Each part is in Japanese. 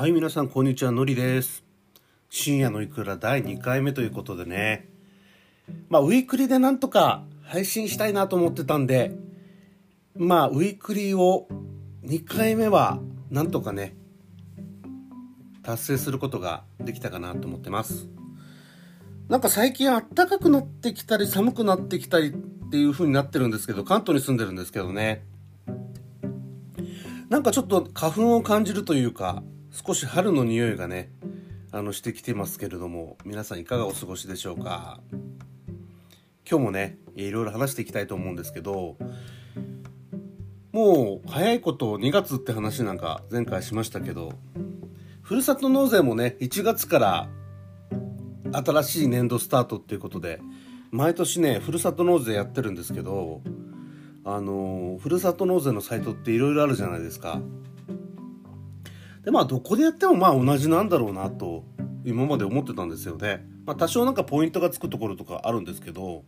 はい、皆さん、こんにちは。のりです。深夜のいくら第2回目ということでね。まあ、ウィークリーでなんとか配信したいなと思ってたんで、まあ、ウィークリーを2回目は、なんとかね、達成することができたかなと思ってます。なんか最近暖かくなってきたり寒くなってきたりっていう風になってるんですけど、関東に住んでるんですけどね。なんかちょっと花粉を感じるというか、少し春の匂いがね、あのしてきてますけれども、皆さんいかがお過ごしでしょうか？今日もね、いろいろ話していきたいと思うんですけど、もう早いこと2月って話なんか前回しましたけど、ふるさと納税もね、1月から新しい年度スタートっていうことで、毎年ね、ふるさと納税やってるんですけど、あのふるさと納税のサイトっていろいろあるじゃないですか。でまあどこでやってもまあ同じなんだろうなと今まで思ってたんですよね。まあ多少なんかポイントがつくところとかあるんですけど、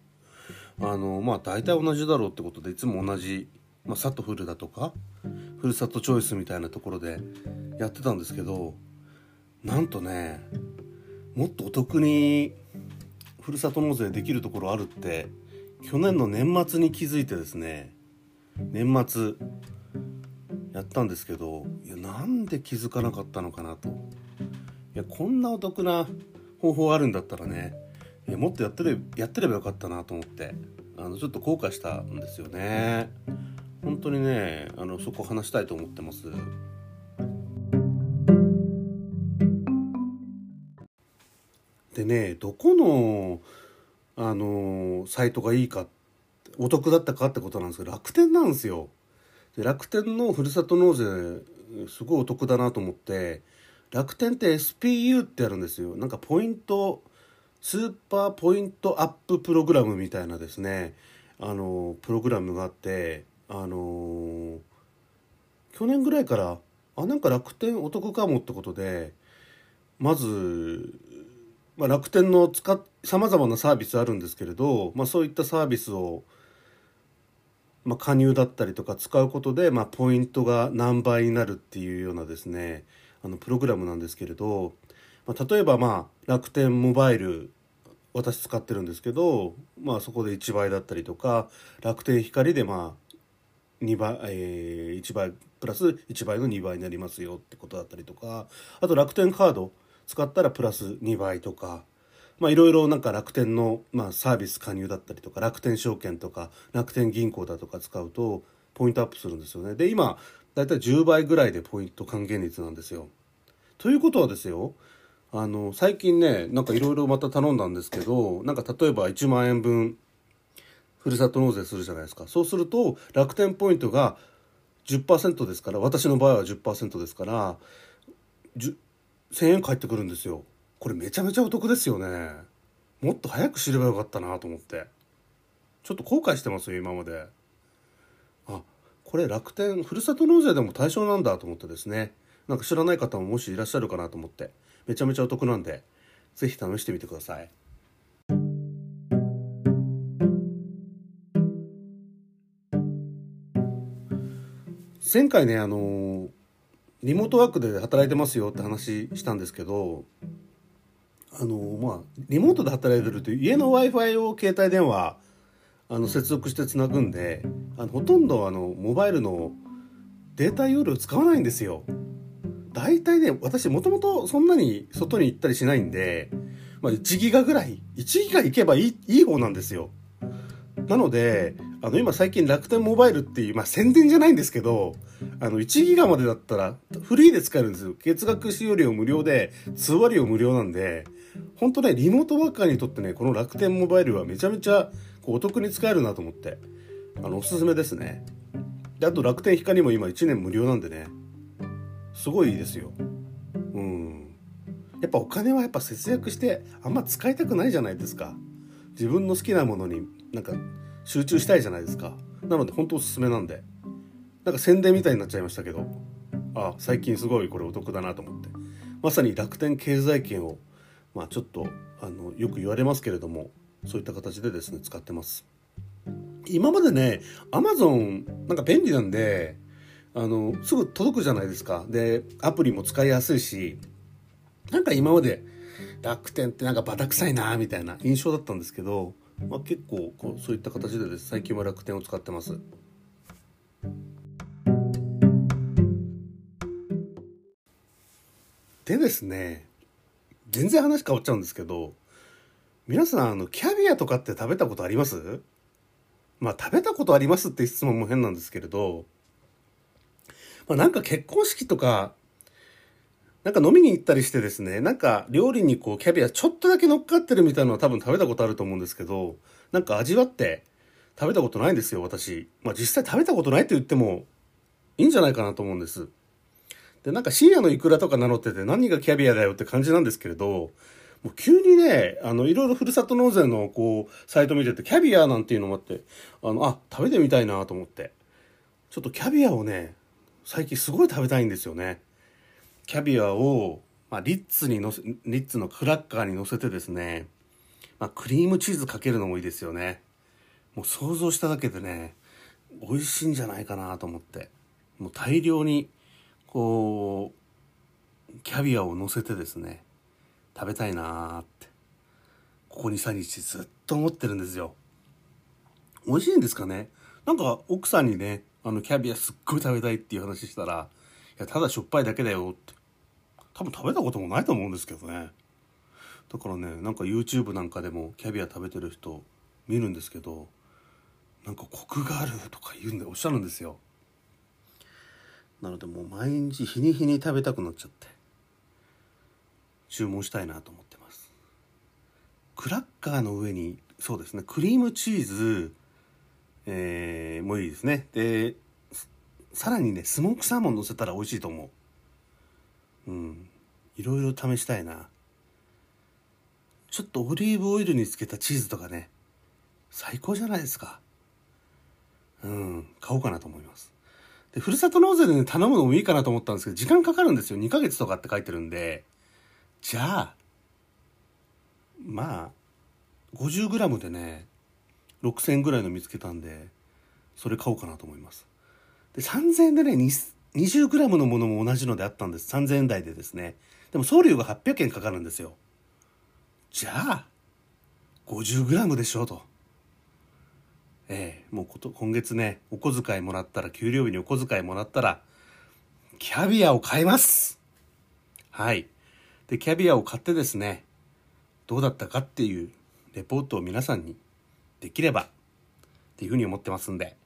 あのまあ大体同じだろうってことでいつも同じ、まあ、サトフルだとかふるさとチョイスみたいなところでやってたんですけどなんとねもっとお得にふるさと納税できるところあるって去年の年末に気づいてですね年末やったんですけどいやなんで気づかなかったのかなと。いやこんなお得な方法あるんだったらねいやもっとやってれやってればよかったなと思ってあのちょっと後悔したんですよね。本当にねあのそこ話したいと思ってます。でねどこのあのサイトがいいかお得だったかってことなんですけど楽天なんですよ。で楽天のふるさと納税すごいお得だなと思って楽天って SPU ってあるんですよ。なんかポイントスーパーポイントアッププログラムみたいなですねあのプログラムがあってあの去年ぐらいからあなんか楽天お得かもってことでまず、まあ、楽天のさまざまなサービスあるんですけれど、まあ、そういったサービスをまあ、加入だったりとか使うことで、まあ、ポイントが何倍になるっていうようなですねあのプログラムなんですけれど、まあ、例えばまあ楽天モバイル私使ってるんですけど、まあ、そこで1倍だったりとか楽天光でまあ2倍、えー、1倍プラス1倍の2倍になりますよってことだったりとかあと楽天カード使ったらプラス2倍とかまあいろいろなんか楽天の、まあ、サービス加入だったりとか楽天証券とか楽天銀行だとか使うとポイントアップするんですよね。で今だいたい10倍ぐらいでポイント還元率なんですよ。ということはですよあの最近ねなんかいろいろまた頼んだんですけどなんか例えば1万円分ふるさと納税するじゃないですか。そうすると楽天ポイントが10%ですから私の場合は10%ですから1000円返ってくるんですよ。これめちゃめちゃお得ですよね。もっと早く知ればよかったなと思って。ちょっと後悔してますよ今まで。あこれ楽天ふるさと納税でも対象なんだと思ってですね。なんか知らない方ももしいらっしゃるかなと思って。めちゃめちゃお得なんで是非試してみてください。前回ねあのリモートワークで働いてますよって話したんですけどあのまあリモートで働いてると家の w i f i を携帯電話あの接続してつなぐんであのほとんどあのモバイルのデータ容量使わないんですよ。大体ね私もともとそんなに外に行ったりしないんで、まあ、1ギガぐらい1ギガ行けばいいいい方なんですよ。なのであの今最近楽天モバイルっていう、まあ、宣伝じゃないんですけどあの1ギガまでだったらフリーで使えるんですよ月額使用料無料で通話料無料なんで本当ねリモートワーカーにとってねこの楽天モバイルはめちゃめちゃこうお得に使えるなと思って。あのおすすめですね。であと楽天光も今1年無料なんでね。すごいいいですよ。うん。やっぱお金はやっぱ節約してあんま使いたくないじゃないですか。自分の好きなものになんか集中したいじゃないですか。なので本当おすすめなんで。なんか宣伝みたいになっちゃいましたけど。あ最近すごいこれお得だなと思って。まさに楽天経済圏をまあちょっとあのよく言われますけれどもそういった形でですね使ってます。今までねアマゾンなんか便利なんであのすぐ届くじゃないですか。でアプリも使いやすいしなんか今まで楽天ってなんかバタ臭いなみたいな印象だったんですけど、まあ、結構こうそういった形でです。最近は楽天を使ってます。でですね全然話変わっちゃうんですけど皆さんあのキャビアとかって食べたことあります？まあ食べたことありますって質問も変なんですけれど、まあ、なんか結婚式とかなんか飲みに行ったりしてですね、なんか料理にこうキャビアちょっとだけ乗っかってるみたいなのは多分食べたことあると思うんですけど、なんか味わって食べたことないんですよ、私。まあ実際食べたことないと言ってもいいんじゃないかなと思うんです。で、なんか深夜のイクラとか名乗ってて何がキャビアだよって感じなんですけれど、もう急にね、あの、いろいろふるさと納税のこう、サイト見てて、キャビアなんていうのもあって、あの、あ、食べてみたいなと思って。ちょっとキャビアをね、最近すごい食べたいんですよね。キャビアを、まあ、リッツにのせ、リッツのクラッカーに乗せてですね、まあ、クリームチーズかけるのもいいですよね。もう想像しただけでね、美味しいんじゃないかなと思って。もう大量に、こう、キャビアを乗せてですね、食べたいなーって、ここ2、3日ずっと思ってるんですよ。美味しいんですかね？なんか奥さんにね、あのキャビアすっごい食べたいっていう話したら、いや、ただしょっぱいだけだよって。多分食べたこともないと思うんですけどね。だからね、なんか YouTube なんかでもキャビア食べてる人見るんですけど、なんかコクがあるとか言うんでおっしゃるんですよ。なのでもう毎日日に日に食べたくなっちゃって、注文したいなと思ってます。クラッカーの上に、そうですね、クリームチーズ、えー、もいいですね。で、さらにねスモークサーモン乗せたら美味しいと思う。うん。いろいろ試したいな。ちょっとオリーブオイルにつけたチーズとかね最高じゃないですか。うん。買おうかなと思います。でふるさと納税でね頼むのもいいかなと思ったんですけど時間かかるんですよ2ヶ月とかって書いてるんでじゃあまあ 50g でね6000円ぐらいの見つけたんでそれ買おうかなと思いますで、3000円でね、20g のものも同じのであったんです。3000円台でですね。でも送料が800円かかるんですよ。じゃあ、50g でしょうと。ええー、もうこと今月ね、お小遣いもらったら、給料日にお小遣いもらったら、キャビアを買いますはい。で、キャビアを買ってですね、どうだったかっていうレポートを皆さんにできればっていうふうに思ってますんで、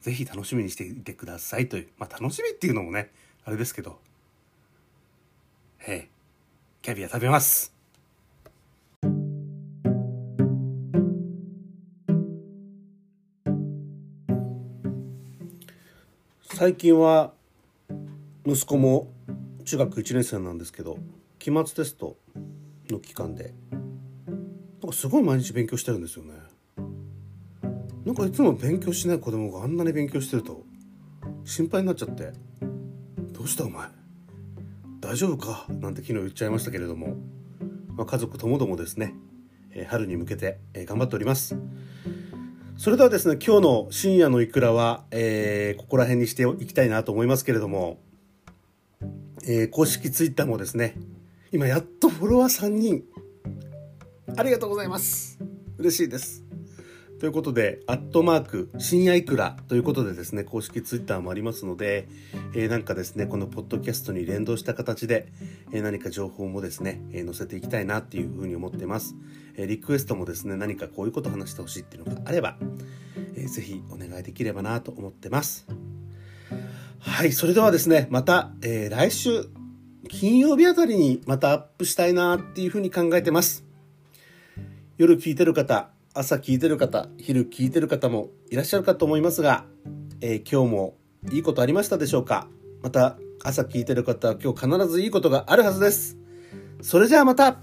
ぜひ楽しみにしていてくださいという、まあ楽しみっていうのもね、あれですけど、ええ、キャビア食べます。最近は息子も中学1年生なんですけど期末テストの期間でなんかすごい毎日勉強してるんですよね。なんかいつも勉強しない子供があんなに勉強してると心配になっちゃって「どうしたお前？大丈夫か?」なんて昨日言っちゃいましたけれども、まあ、家族ともどもですね、え、春に向けて、え、頑張っておりますそれではですね今日の深夜のいくらは、えー、ここら辺にしていきたいなと思いますけれども、え公式ツイッターもですね今やっとフォロワー3人ありがとうございます。嬉しいです。ということで、アットマーク、深夜いくらということでですね、公式ツイッターもありますので、えー、なんかですね、このポッドキャストに連動した形で、えー、何か情報もですね、えー、載せていきたいなっていうふうに思ってます。えリクエストもですね、何かこういうこと話してほしいっていうのがあれば、えー、ぜひお願いできればなと思ってます。はい、それではですね、また、え来週、金曜日あたりにまたアップしたいなっていうふうに考えてます。夜聞いてる方、朝聞いてる方、昼聞いてる方もいらっしゃるかと思いますが、えー、今日もいいことありましたでしょうか？また朝聞いてる方は今日必ずいいことがあるはずです。それじゃあまた